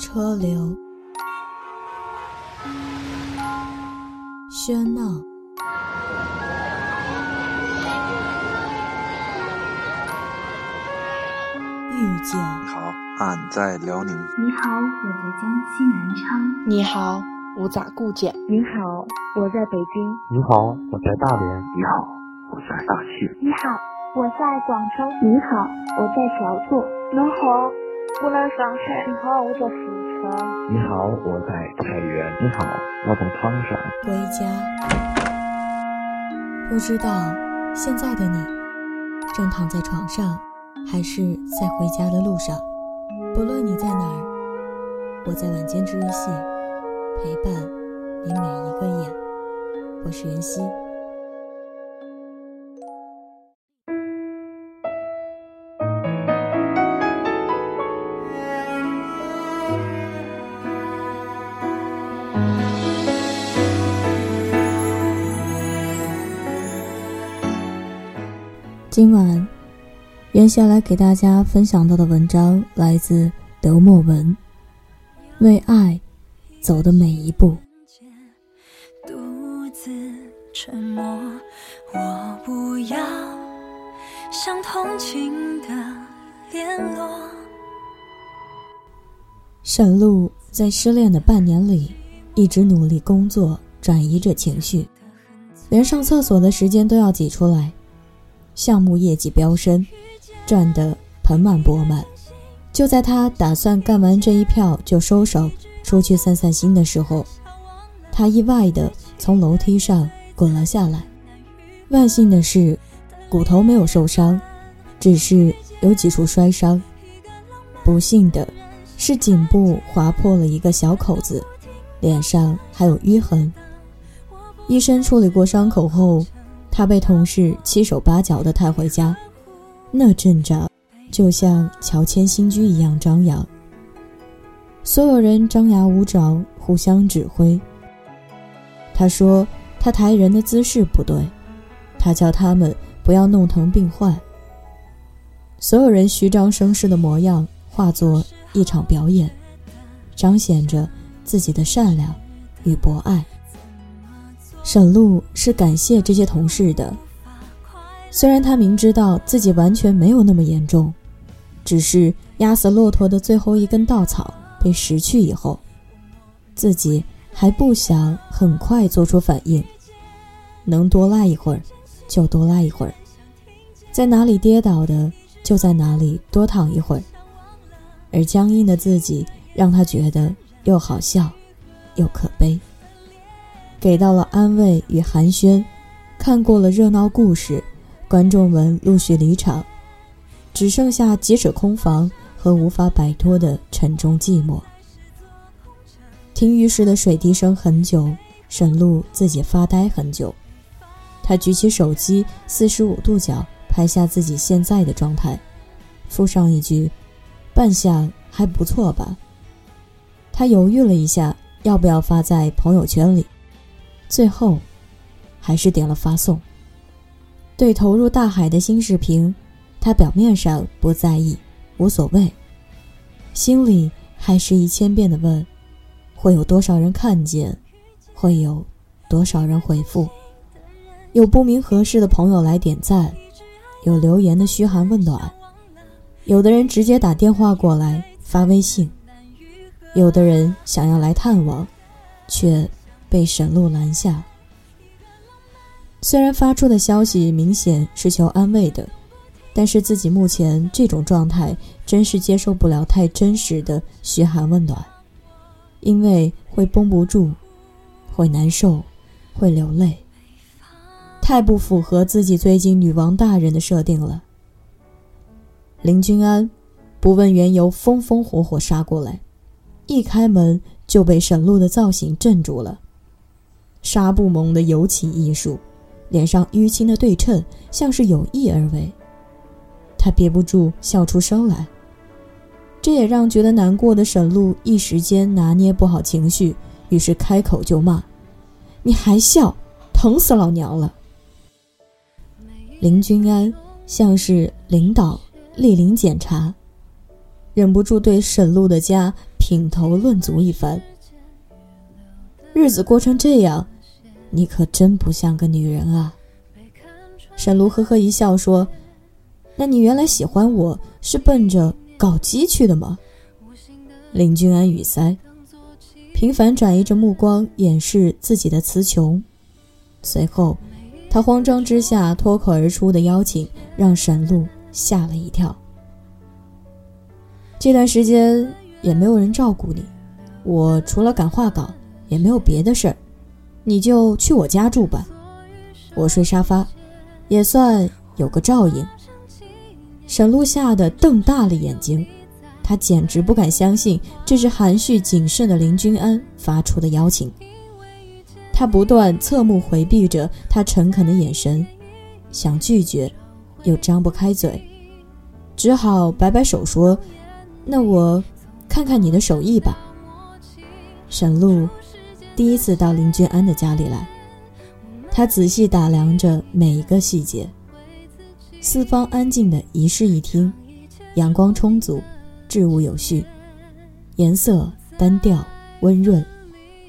车流，喧闹，遇见。你好，俺在辽宁。你好，我在江西南昌。你好，我在固检。你好，我在北京。你好，我在大连。你好，我在大庆。你好，我在广州。你好，我在小坐。你好，湖南上海。你好，我在四川。你好，我在太原。你好，我在唐山。回家，不知道现在的你正躺在床上，还是在回家的路上。不论你在哪儿，我在晚间治愈系陪伴你每一个夜。我是袁熙。今晚，袁下来给大家分享到的文章来自德莫文。为爱走的每一步。独自沉默，我不要像同情的联络。沈露在失恋的半年里，一直努力工作，转移着情绪，连上厕所的时间都要挤出来。项目业绩飙升，赚得盆满钵满。就在他打算干完这一票就收手，出去散散心的时候，他意外地从楼梯上滚了下来。万幸的是，骨头没有受伤，只是有几处摔伤。不幸的是，颈部划破了一个小口子，脸上还有淤痕。医生处理过伤口后。他被同事七手八脚地抬回家，那阵仗就像乔迁新居一样张扬。所有人张牙舞爪，互相指挥。他说他抬人的姿势不对，他叫他们不要弄疼病患。所有人虚张声势的模样化作一场表演，彰显着自己的善良与博爱。沈露是感谢这些同事的，虽然他明知道自己完全没有那么严重，只是压死骆驼的最后一根稻草被拾去以后，自己还不想很快做出反应，能多赖一会儿就多赖一会儿，在哪里跌倒的就在哪里多躺一会儿，而僵硬的自己让他觉得又好笑，又可悲。给到了安慰与寒暄，看过了热闹故事，观众们陆续离场，只剩下几尺空房和无法摆脱的沉重寂寞。听浴室的水滴声很久，沈露自己发呆很久。他举起手机，四十五度角拍下自己现在的状态，附上一句：“扮相还不错吧？”他犹豫了一下，要不要发在朋友圈里。最后，还是点了发送。对投入大海的新视频，他表面上不在意，无所谓，心里还是一千遍的问：会有多少人看见？会有多少人回复？有不明合适的朋友来点赞，有留言的嘘寒问暖，有的人直接打电话过来发微信，有的人想要来探望，却。被沈露拦下。虽然发出的消息明显是求安慰的，但是自己目前这种状态，真是接受不了太真实的嘘寒问暖，因为会绷不住，会难受，会流泪，太不符合自己最近女王大人的设定了。林君安不问缘由，风风火火杀过来，一开门就被沈露的造型镇住了。纱布蒙的尤其艺术，脸上淤青的对称，像是有意而为。他憋不住笑出声来，这也让觉得难过的沈露一时间拿捏不好情绪，于是开口就骂：“你还笑，疼死老娘了！”林君安像是领导莅临检查，忍不住对沈露的家品头论足一番。日子过成这样，你可真不像个女人啊！沈璐呵呵一笑说：“那你原来喜欢我是奔着搞基去的吗？”林君安语塞，频繁转移着目光，掩饰自己的词穷。随后，他慌张之下脱口而出的邀请，让沈璐吓了一跳。这段时间也没有人照顾你，我除了赶画稿，也没有别的事儿，你就去我家住吧，我睡沙发。也算有个照应。沈璐吓得瞪大了眼睛，他简直不敢相信这是含蓄谨慎的林君安发出的邀请。他不断侧目回避着他诚恳的眼神，想拒绝，又张不开嘴，只好摆摆手说：“那我看看你的手艺吧。”沈璐第一次到林君安的家里来。他仔细打量着每一个细节，四方安静的一室一厅，阳光充足，置物有序，颜色单调温润，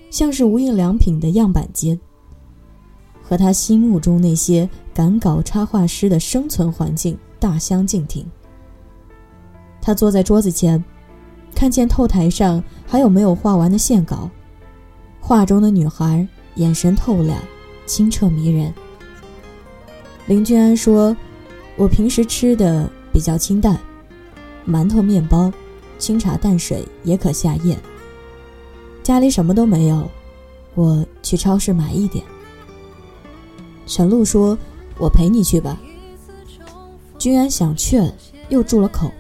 像是无印良品的样板间，和他心目中那些赶稿插画师的生存环境大相径庭。他坐在桌子前，看见透台上还有没有画完的线稿，画中的女孩眼神透亮。清澈迷人。林君安说：“我平时吃的比较清淡，馒头、面包、清茶淡水也可下咽。家里什么都没有，我去超市买一点。”陈露说：“我陪你去吧。”君安想劝，又住了口。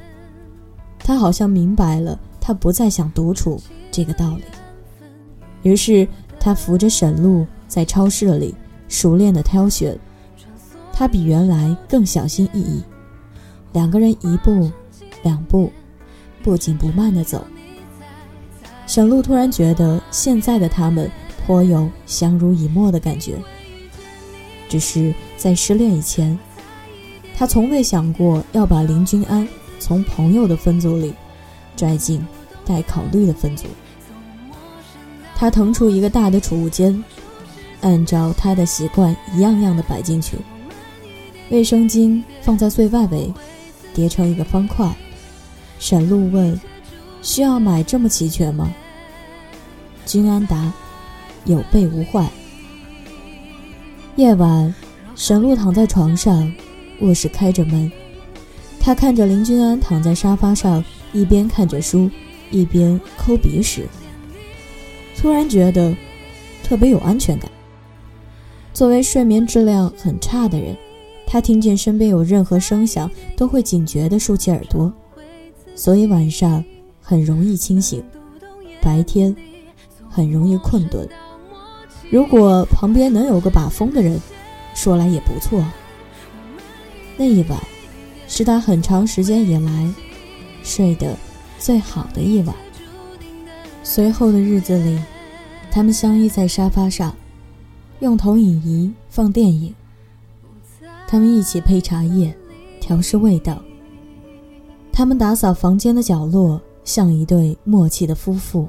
他好像明白了他不再想独处这个道理，于是他扶着沈露在超市里。熟练的挑选，他比原来更小心翼翼。两个人一步，两步，不紧不慢地走。沈璐突然觉得现在的他们颇有相濡以沫的感觉。只是在失恋以前，他从未想过要把林君安从朋友的分组里拽进待考虑的分组。他腾出一个大的储物间。按照他的习惯，一样样的摆进去。卫生巾放在最外围，叠成一个方块。沈璐问：“需要买这么齐全吗？”君安答：“有备无患。”夜晚，沈璐躺在床上，卧室开着门。他看着林君安躺在沙发上，一边看着书，一边抠鼻屎，突然觉得特别有安全感。作为睡眠质量很差的人，他听见身边有任何声响都会警觉地竖起耳朵，所以晚上很容易清醒，白天很容易困顿。如果旁边能有个把风的人，说来也不错。那一晚，是他很长时间以来睡得最好的一晚。随后的日子里，他们相依在沙发上。用投影仪放电影，他们一起配茶叶，调试味道。他们打扫房间的角落，像一对默契的夫妇。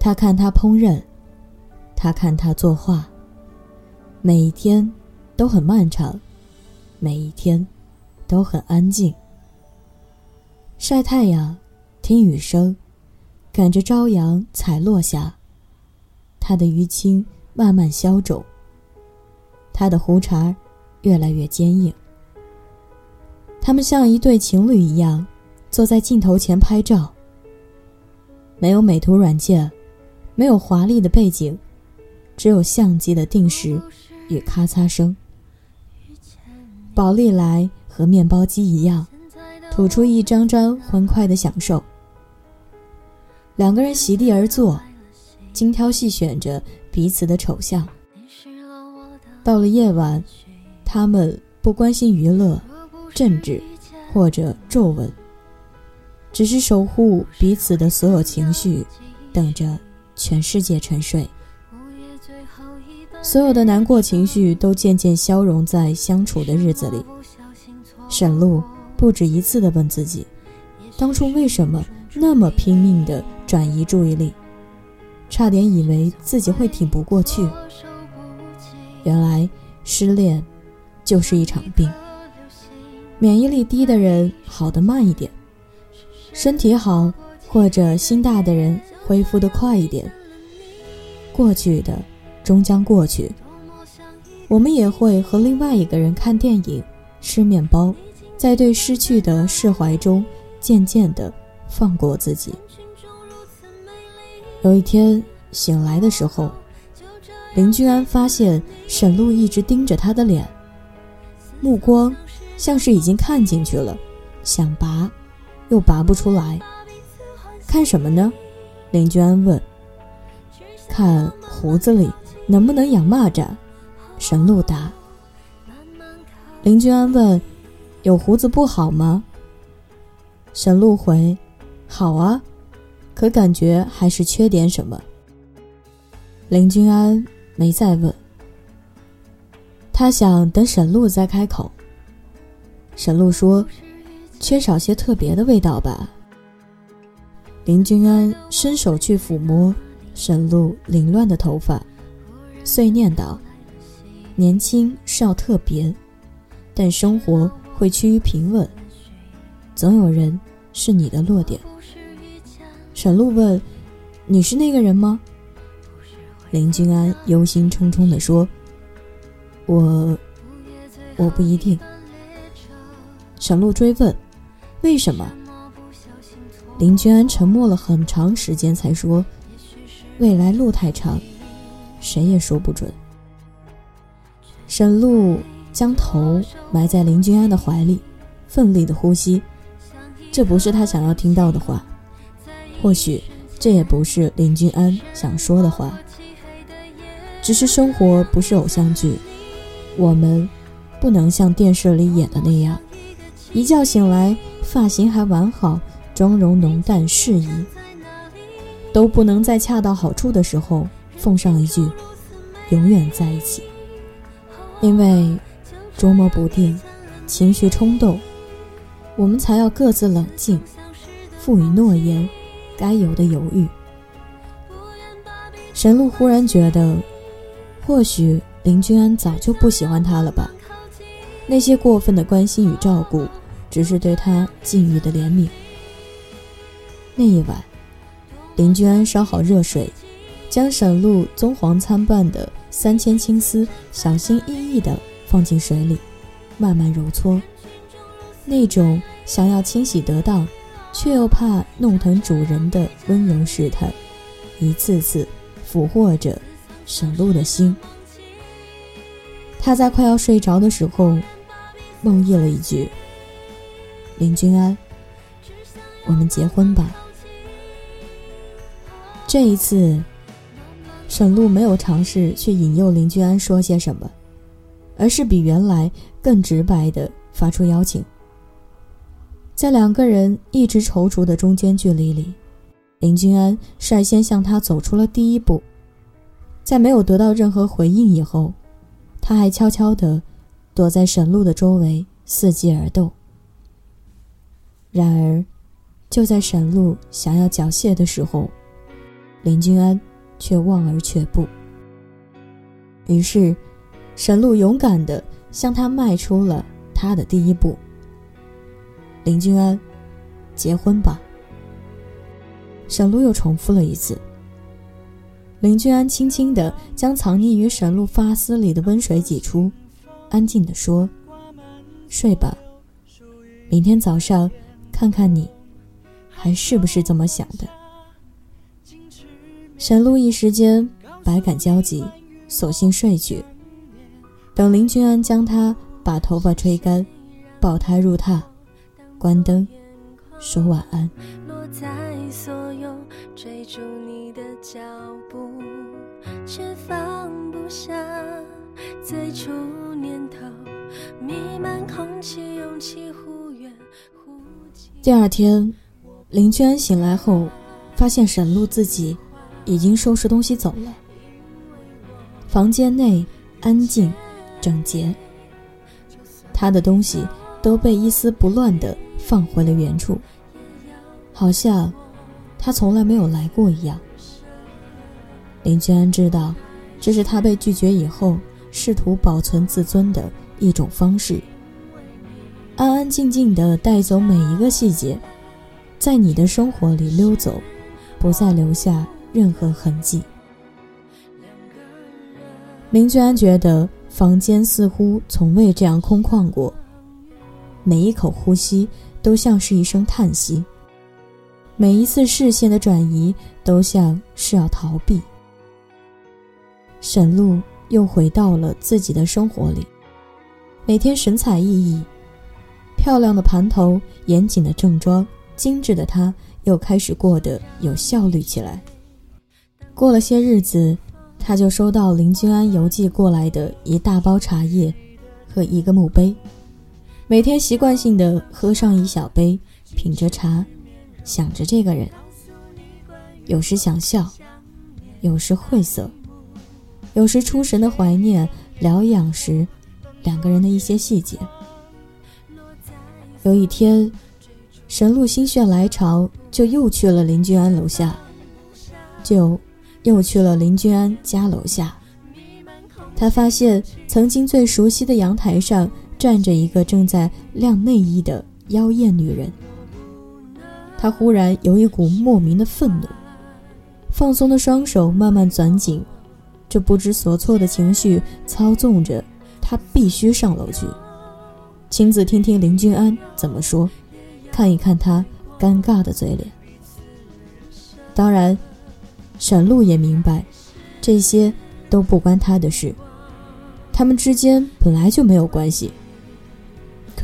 他看他烹饪，他看他作画。每一天都很漫长，每一天都很安静。晒太阳，听雨声，赶着朝阳才落下。他的淤青。慢慢消肿。他的胡茬越来越坚硬。他们像一对情侣一样，坐在镜头前拍照。没有美图软件，没有华丽的背景，只有相机的定时与咔嚓声。宝丽来和面包机一样，吐出一张张欢快的享受。两个人席地而坐，精挑细选着。彼此的丑相。到了夜晚，他们不关心娱乐、政治或者皱纹，只是守护彼此的所有情绪，等着全世界沉睡。所有的难过情绪都渐渐消融在相处的日子里。沈璐不止一次地问自己：当初为什么那么拼命地转移注意力，差点以为自己会挺不过去。原来失恋就是一场病，免疫力低的人好得慢一点，身体好或者心大的人恢复得快一点。过去的终将过去，我们也会和另外一个人看电影、吃面包，在对失去的释怀中，渐渐的放过自己。有一天醒来的时候。林君安发现沈露一直盯着他的脸，目光像是已经看进去了，想拔，又拔不出来。看什么呢？林君安问。看胡子里能不能养蚂蚱。沈露答。林君安问：“有胡子不好吗？”沈露回：“好啊，可感觉还是缺点什么。”林君安。没再问，他想等沈露再开口。沈露说：“缺少些特别的味道吧。”林君安伸手去抚摸沈露凌乱的头发，碎念道：“年轻是要特别，但生活会趋于平稳，总有人是你的弱点。”沈露问：“你是那个人吗？”林君安忧心忡忡地说：“我，我不一定。”沈露追问：“为什么？”林君安沉默了很长时间，才说：“未来路太长，谁也说不准。”沈露将头埋在林君安的怀里，奋力的呼吸。这不是他想要听到的话，或许这也不是林君安想说的话。只是生活不是偶像剧，我们不能像电视里演的那样，一觉醒来发型还完好，妆容浓淡适宜，都不能在恰到好处的时候奉上一句“永远在一起”，因为捉摸不定，情绪冲动，我们才要各自冷静，赋予诺言该有的犹豫。神鹿忽然觉得。或许林君安早就不喜欢他了吧？那些过分的关心与照顾，只是对他境遇的怜悯。那一晚，林君安烧好热水，将沈露棕黄参半的三千青丝小心翼翼地放进水里，慢慢揉搓。那种想要清洗得当，却又怕弄疼主人的温柔试探，一次次俘获着。沈露的心，他在快要睡着的时候，梦呓了一句：“林君安，我们结婚吧。”这一次，沈露没有尝试去引诱林君安说些什么，而是比原来更直白的发出邀请。在两个人一直踌躇的中间距离里，林君安率先向他走出了第一步。在没有得到任何回应以后，他还悄悄地躲在沈露的周围伺机而动。然而，就在沈露想要缴械的时候，林君安却望而却步。于是，沈露勇敢地向他迈出了他的第一步。林君安，结婚吧。沈露又重复了一次。林君安轻轻地将藏匿于沈露发丝里的温水挤出，安静地说：“睡吧，明天早上看看你，还是不是这么想的。”沈露一时间百感交集，索性睡去。等林君安将她把头发吹干，抱她入榻，关灯，说晚安。却放不下最初念头，弥漫空气，勇气忽远忽近。第二天，林娟醒来后，发现沈露自己已经收拾东西走了。房间内安静整洁，他的东西都被一丝不乱地放回了原处，好像他从来没有来过一样。林君安知道，这是他被拒绝以后试图保存自尊的一种方式。安安静静地带走每一个细节，在你的生活里溜走，不再留下任何痕迹。林君安觉得房间似乎从未这样空旷过，每一口呼吸都像是一声叹息，每一次视线的转移都像是要逃避。沈露又回到了自己的生活里，每天神采奕奕，漂亮的盘头，严谨的正装，精致的她又开始过得有效率起来。过了些日子，她就收到林君安邮寄过来的一大包茶叶和一个墓碑，每天习惯性的喝上一小杯，品着茶，想着这个人，有时想笑，有时晦涩。有时出神的怀念疗养时，两个人的一些细节。有一天，神鹿心血来潮，就又去了林君安楼下，就又去了林君安家楼下。他发现曾经最熟悉的阳台上站着一个正在晾内衣的妖艳女人。他忽然有一股莫名的愤怒，放松的双手慢慢攥紧。这不知所措的情绪操纵着他，必须上楼去，亲自听听林君安怎么说，看一看他尴尬的嘴脸。当然，沈露也明白，这些都不关他的事，他们之间本来就没有关系。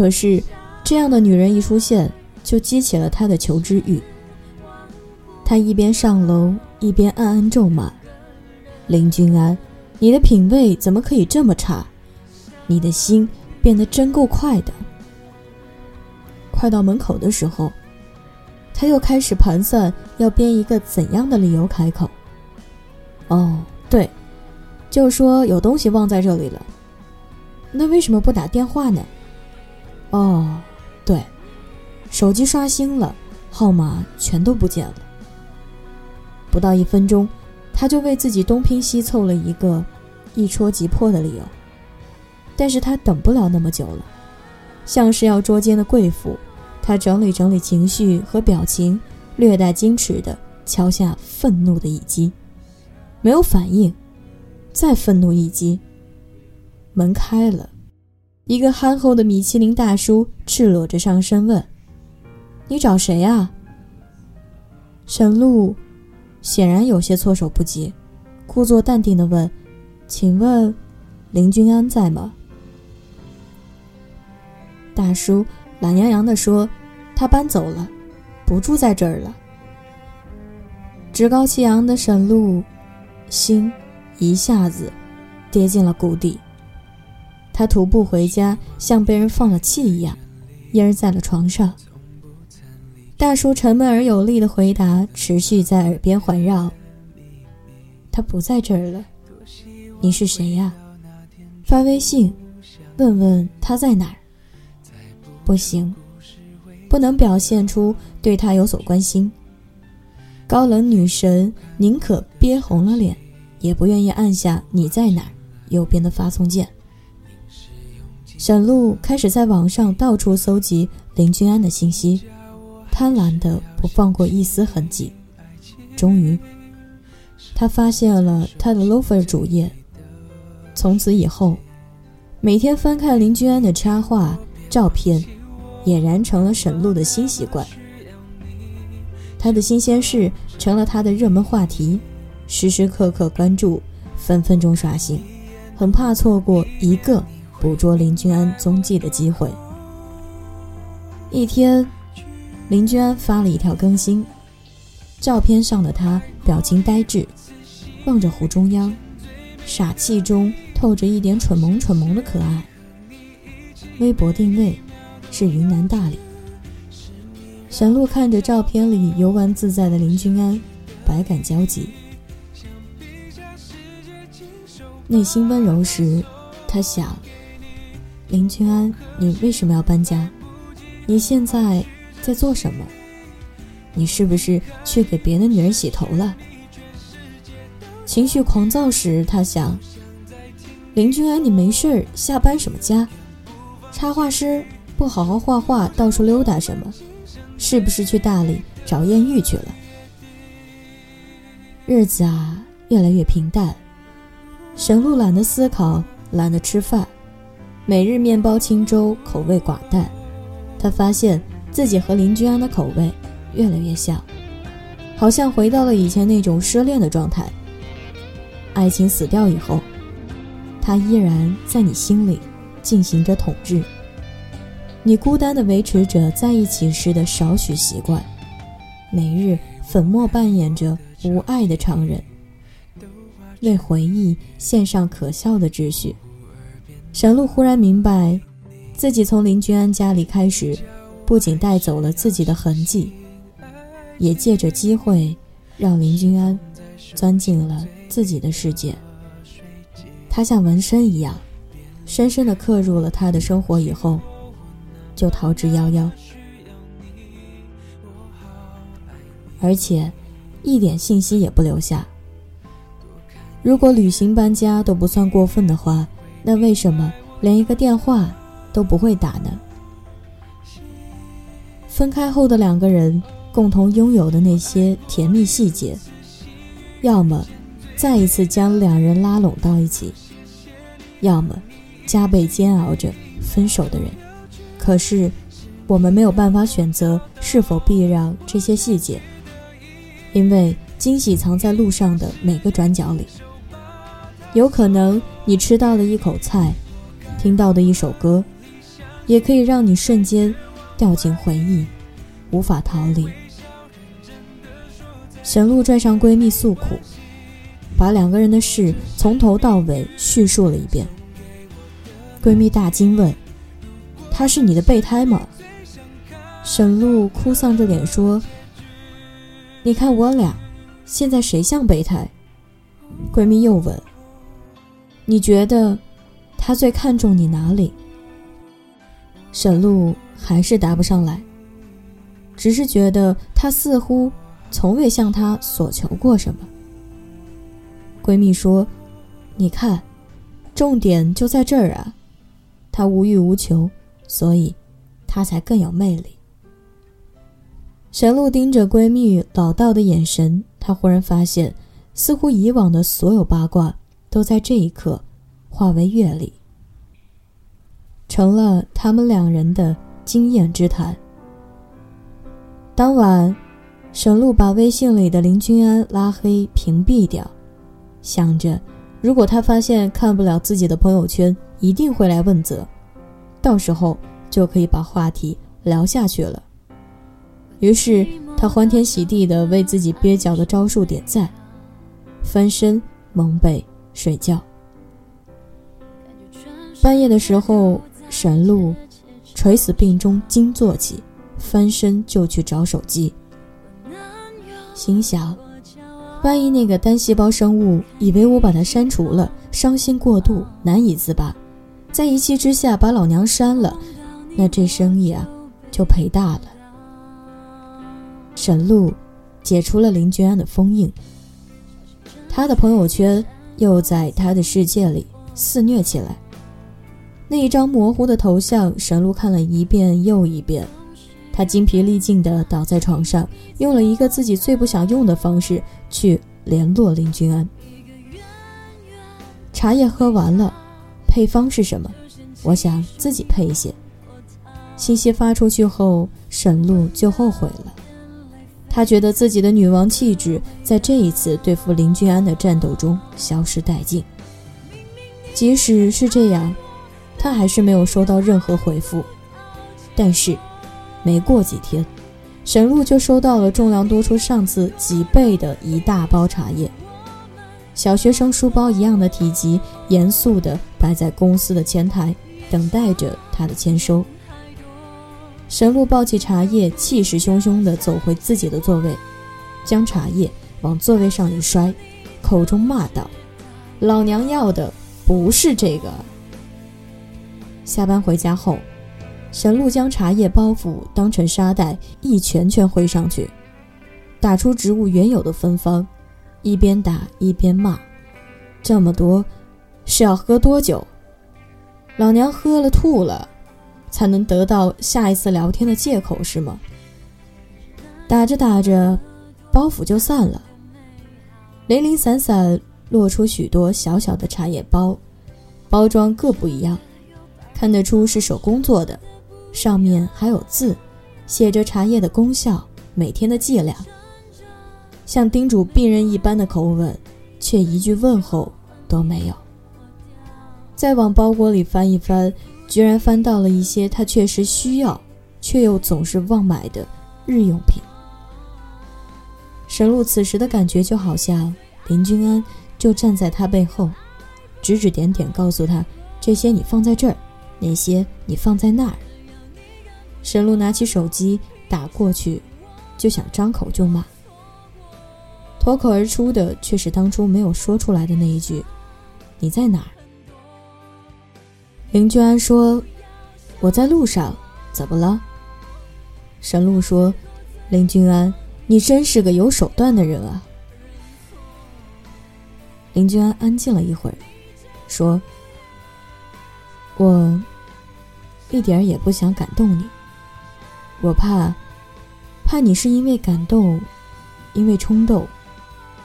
可是，这样的女人一出现，就激起了他的求知欲。他一边上楼，一边暗暗咒骂。林君安，你的品味怎么可以这么差？你的心变得真够快的。快到门口的时候，他又开始盘算要编一个怎样的理由开口。哦，对，就说有东西忘在这里了。那为什么不打电话呢？哦，对，手机刷新了，号码全都不见了。不到一分钟。他就为自己东拼西凑了一个一戳即破的理由，但是他等不了那么久了，像是要捉奸的贵妇，他整理整理情绪和表情，略带矜持的敲下愤怒的一击，没有反应，再愤怒一击，门开了，一个憨厚的米其林大叔赤裸着上身问：“你找谁啊？”沈露。显然有些措手不及，故作淡定地问：“请问，林君安在吗？”大叔懒洋洋地说：“他搬走了，不住在这儿了。”趾高气扬的沈露，心一下子跌进了谷底。他徒步回家，像被人放了气一样，蔫在了床上。大叔沉闷而有力的回答持续在耳边环绕。他不在这儿了，你是谁呀？发微信，问问他在哪儿。不行，不能表现出对他有所关心。高冷女神宁可憋红了脸，也不愿意按下“你在哪”右边的发送键。沈露开始在网上到处搜集林君安的信息。贪婪的不放过一丝痕迹，终于，他发现了他的 lover 主页。从此以后，每天翻看林君安的插画照片，俨然成了沈露的新习惯。他的新鲜事成了他的热门话题，时时刻刻关注，分分钟刷新，很怕错过一个捕捉林君安踪迹的机会。一天。林君安发了一条更新，照片上的他表情呆滞，望着湖中央，傻气中透着一点蠢萌蠢萌的可爱。微博定位是云南大理。沈露看着照片里游玩自在的林君安，百感交集，内心温柔时，他想：林君安，你为什么要搬家？你现在？在做什么？你是不是去给别的女人洗头了？情绪狂躁时，他想：林君安，你没事儿下班什么家？插画师不好好画画，到处溜达什么？是不是去大理找艳遇去了？日子啊，越来越平淡。沈路懒得思考，懒得吃饭，每日面包清粥，口味寡淡。他发现自己和林君安的口味越来越像，好像回到了以前那种失恋的状态。爱情死掉以后，他依然在你心里进行着统治。你孤单地维持着在一起时的少许习惯，每日粉墨扮演着无爱的常人，为回忆献上可笑的秩序。沈路忽然明白，自己从林君安家里开始，不仅带走了自己的痕迹，也借着机会让林君安钻进了自己的世界。他像纹身一样，深深地刻入了他的生活以后。就逃之夭夭，而且一点信息也不留下。如果旅行搬家都不算过分的话，那为什么连一个电话都不会打呢？分开后的两个人共同拥有的那些甜蜜细节，要么再一次将两人拉拢到一起，要么加倍煎熬着分手的人。可是，我们没有办法选择是否避让这些细节，因为惊喜藏在路上的每个转角里。有可能你吃到的一口菜，听到的一首歌，也可以让你瞬间掉进回忆，无法逃离。沈露拽上闺蜜诉苦，把两个人的事从头到尾叙述了一遍。闺蜜大惊问。他是你的备胎吗？沈露哭丧着脸说：“你看我俩，现在谁像备胎？”闺蜜又问：“你觉得他最看重你哪里？”沈露还是答不上来，只是觉得他似乎从未向他索求过什么。闺蜜说：“你看，重点就在这儿啊，他无欲无求。”所以，她才更有魅力。沈露盯着闺蜜老道的眼神，她忽然发现，似乎以往的所有八卦，都在这一刻化为阅历，成了他们两人的经验之谈。当晚，沈露把微信里的林君安拉黑屏蔽掉，想着，如果他发现看不了自己的朋友圈，一定会来问责。到时候就可以把话题聊下去了。于是他欢天喜地地为自己蹩脚的招数点赞，翻身蒙被睡觉。半夜的时候，沈露垂死病中惊坐起，翻身就去找手机，心想：万一那个单细胞生物以为我把它删除了，伤心过度，难以自拔。在一气之下把老娘删了，那这生意啊就赔大了。沈露解除了林君安的封印，他的朋友圈又在他的世界里肆虐起来。那一张模糊的头像，沈露看了一遍又一遍。他精疲力尽地倒在床上，用了一个自己最不想用的方式去联络林君安。茶叶喝完了。配方是什么？我想自己配一些。信息发出去后，沈露就后悔了。他觉得自己的女王气质在这一次对付林君安的战斗中消失殆尽。即使是这样，他还是没有收到任何回复。但是，没过几天，沈露就收到了重量多出上次几倍的一大包茶叶。小学生书包一样的体积，严肃地摆在公司的前台，等待着他的签收。神鹿抱起茶叶，气势汹汹地走回自己的座位，将茶叶往座位上一摔，口中骂道：“老娘要的不是这个。”下班回家后，神鹿将茶叶包袱当成沙袋，一拳拳挥上去，打出植物原有的芬芳，一边打一边骂：“这么多，是要喝多久？老娘喝了吐了，才能得到下一次聊天的借口是吗？”打着打着，包袱就散了，零零散散落出许多小小的茶叶包，包装各不一样，看得出是手工做的，上面还有字，写着茶叶的功效、每天的剂量。像叮嘱病人一般的口吻，却一句问候都没有。再往包裹里翻一翻，居然翻到了一些他确实需要，却又总是忘买的日用品。沈露此时的感觉就好像林君安就站在他背后，指指点点，告诉他这些你放在这儿，那些你放在那儿。沈露拿起手机打过去，就想张口就骂。脱口而出的却是当初没有说出来的那一句：“你在哪儿？”林君安说：“我在路上，怎么了？”沈露说：“林君安，你真是个有手段的人啊。”林君安安静了一会儿，说：“我一点也不想感动你，我怕，怕你是因为感动，因为冲动。”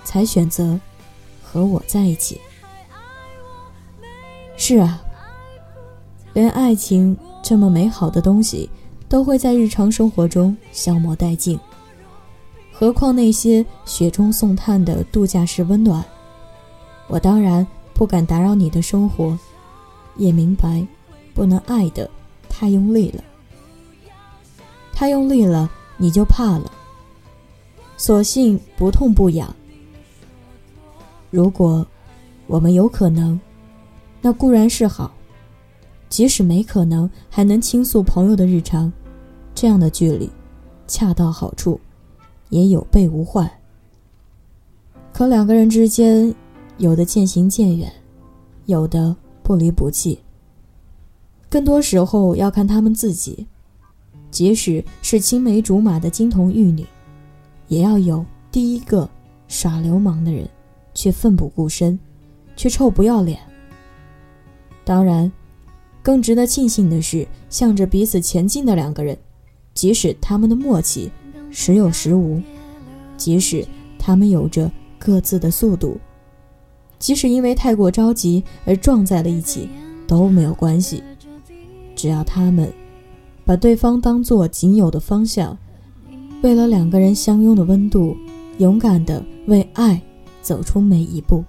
才选择和我在一起。是啊，连爱情这么美好的东西，都会在日常生活中消磨殆尽，何况那些雪中送炭的度假式温暖？我当然不敢打扰你的生活，也明白不能爱的太用力了，太用力了你就怕了，索性不痛不痒。如果我们有可能，那固然是好；即使没可能，还能倾诉朋友的日常，这样的距离恰到好处，也有备无患。可两个人之间，有的渐行渐远，有的不离不弃。更多时候要看他们自己，即使是青梅竹马的金童玉女，也要有第一个耍流氓的人。却奋不顾身，却臭不要脸。当然，更值得庆幸的是，向着彼此前进的两个人，即使他们的默契时有时无，即使他们有着各自的速度，即使因为太过着急而撞在了一起，都没有关系。只要他们把对方当做仅有的方向，为了两个人相拥的温度，勇敢的为爱。走出每一步。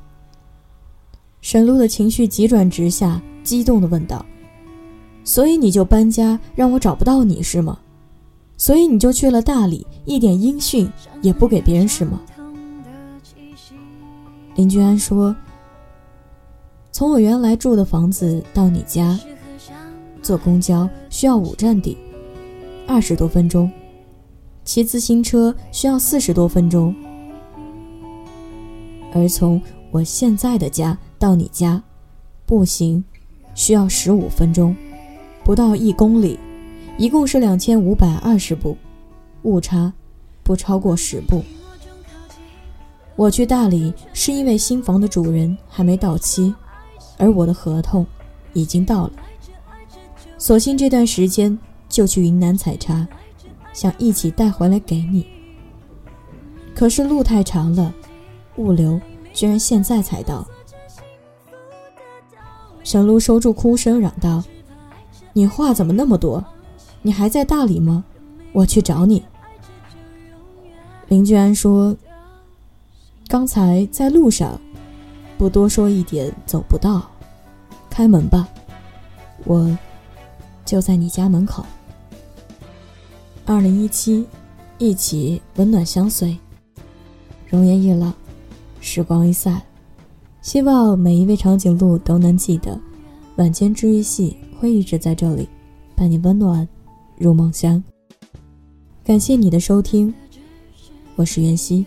沈露的情绪急转直下，激动地问道：“所以你就搬家，让我找不到你是吗？所以你就去了大理，一点音讯也不给别人是吗？”林君安说：“从我原来住的房子到你家，坐公交需要五站地，二十多分钟；骑自行车需要四十多分钟。”而从我现在的家到你家，步行需要十五分钟，不到一公里，一共是两千五百二十步，误差不超过十步。我去大理是因为新房的主人还没到期，而我的合同已经到了，索性这段时间就去云南采茶，想一起带回来给你。可是路太长了。物流居然现在才到，沈露收住哭声，嚷道：“你话怎么那么多？你还在大理吗？我去找你。”林居安说：“刚才在路上，不多说一点走不到。开门吧，我就在你家门口。”二零一七，一起温暖相随。容颜易老。时光一散，希望每一位长颈鹿都能记得，晚间治愈系会一直在这里，伴你温暖入梦乡。感谢你的收听，我是袁熙，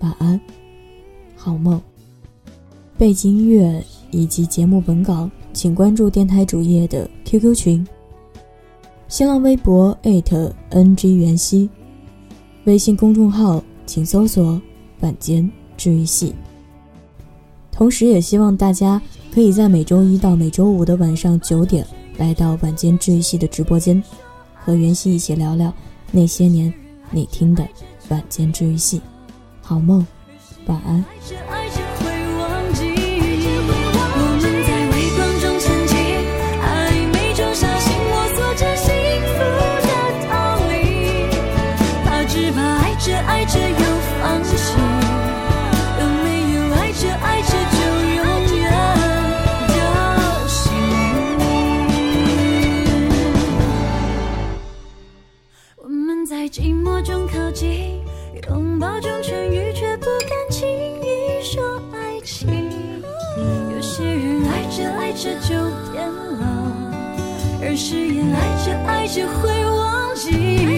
晚安，好梦。背景音乐以及节目文稿，请关注电台主页的 QQ 群，新浪微博 @ng 袁熙，微信公众号。请搜索“晚间治愈系”。同时，也希望大家可以在每周一到每周五的晚上九点来到晚间治愈系的直播间，和袁熙一起聊聊那些年你听的晚间治愈系。好梦，晚安。拥抱中痊愈，却不敢轻易说爱情。有些人爱着爱着就变老，而誓言爱着爱着会忘记。